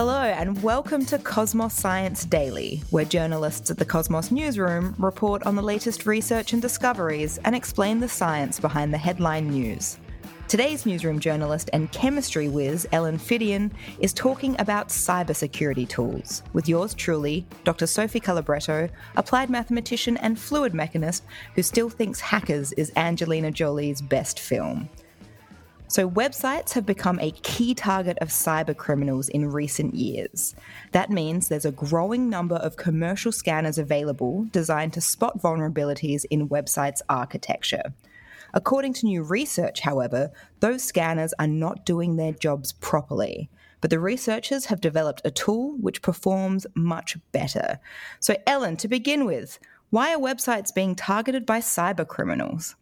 Hello, and welcome to Cosmos Science Daily, where journalists at the Cosmos Newsroom report on the latest research and discoveries and explain the science behind the headline news. Today's newsroom journalist and chemistry whiz, Ellen Phiddian, is talking about cybersecurity tools with yours truly, Dr. Sophie Calabretto, applied mathematician and fluid mechanist who still thinks Hackers is Angelina Jolie's best film. So, websites have become a key target of cyber criminals in recent years. That means there's a growing number of commercial scanners available designed to spot vulnerabilities in websites' architecture. According to new research, however, those scanners are not doing their jobs properly. But the researchers have developed a tool which performs much better. So, Ellen, to begin with, why are websites being targeted by cyber criminals?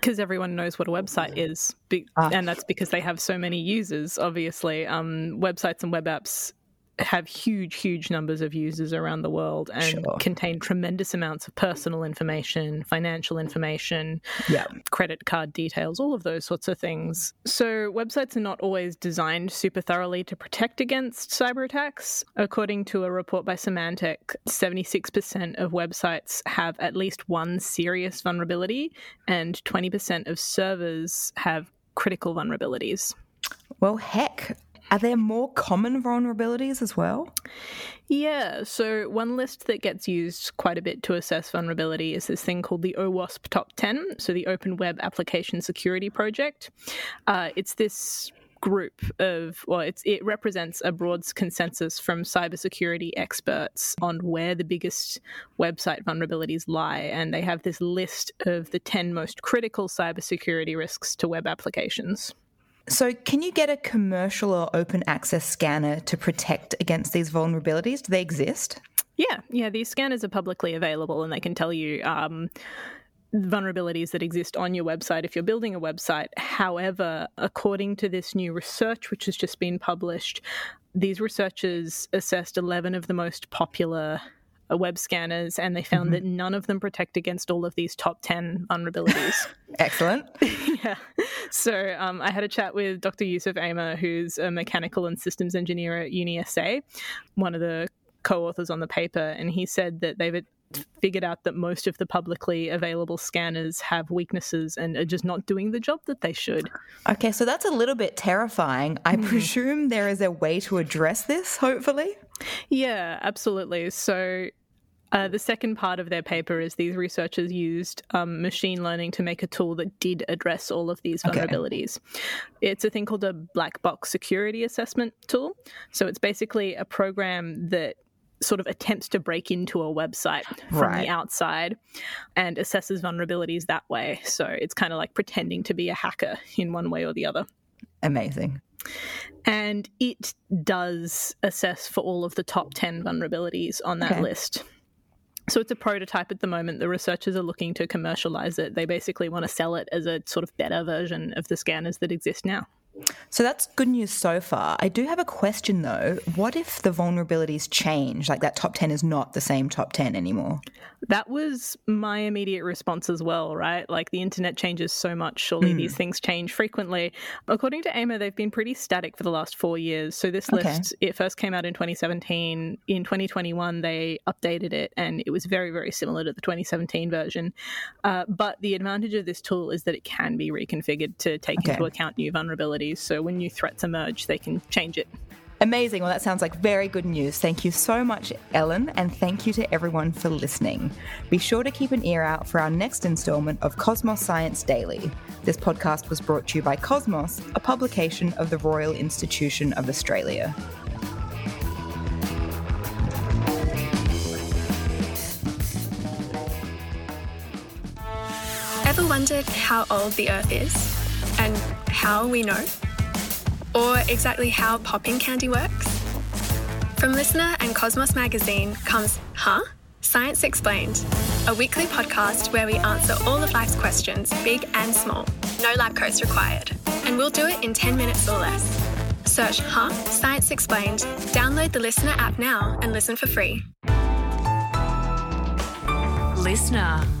Because everyone knows what a website is, ah. and that's because they have so many users. Obviously, um, websites and web apps have huge, huge numbers of users around the world and sure. contain tremendous amounts of personal information, financial information, yeah. credit card details, all of those sorts of things. So, websites are not always designed super thoroughly to protect against cyber attacks. According to a report by Symantec, 76% of websites have at least one serious vulnerability, and 20% of servers have critical vulnerabilities. Well, heck, are there more common vulnerabilities as well? Yeah, so one list that gets used quite a bit to assess vulnerability is this thing called the OWASP Top 10, so the Open Web Application Security Project. Uh, it's this group of well it represents a broad consensus from cybersecurity experts on where the biggest website vulnerabilities lie and they have this list of the 10 most critical cybersecurity risks to web applications so, can you get a commercial or open access scanner to protect against these vulnerabilities? Do they exist? Yeah, yeah. These scanners are publicly available, and they can tell you um, vulnerabilities that exist on your website if you're building a website. However, according to this new research, which has just been published, these researchers assessed 11 of the most popular web scanners, and they found mm-hmm. that none of them protect against all of these top 10 vulnerabilities. Excellent. yeah. So um, I had a chat with Dr. Yusuf Amer, who's a mechanical and systems engineer at UniSA, one of the co authors on the paper, and he said that they've figured out that most of the publicly available scanners have weaknesses and are just not doing the job that they should. Okay, so that's a little bit terrifying. I mm. presume there is a way to address this, hopefully? Yeah, absolutely. So uh, the second part of their paper is these researchers used um, machine learning to make a tool that did address all of these vulnerabilities. Okay. It's a thing called a black box security assessment tool. So it's basically a program that sort of attempts to break into a website from right. the outside and assesses vulnerabilities that way. So it's kind of like pretending to be a hacker in one way or the other. Amazing. And it does assess for all of the top 10 vulnerabilities on that okay. list. So it's a prototype at the moment. The researchers are looking to commercialize it. They basically want to sell it as a sort of better version of the scanners that exist now. So that's good news so far. I do have a question though. What if the vulnerabilities change? Like that top 10 is not the same top 10 anymore? That was my immediate response as well, right? Like the internet changes so much. Surely mm. these things change frequently. According to Amer, they've been pretty static for the last four years. So this okay. list, it first came out in 2017. In 2021, they updated it and it was very, very similar to the 2017 version. Uh, but the advantage of this tool is that it can be reconfigured to take okay. into account new vulnerabilities so when new threats emerge, they can change it. Amazing. Well, that sounds like very good news. Thank you so much, Ellen, and thank you to everyone for listening. Be sure to keep an ear out for our next installment of Cosmos Science Daily. This podcast was brought to you by Cosmos, a publication of the Royal Institution of Australia. Ever wondered how old the Earth is? And how we know? Or exactly how popping candy works? From LiSTNR and Cosmos Magazine comes Huh? Science Explained, a weekly podcast where we answer all of life's questions, big and small. No lab coats required. And we'll do it in 10 minutes or less. Search Huh? Science Explained, download the LiSTNR app now and listen for free. LiSTNR.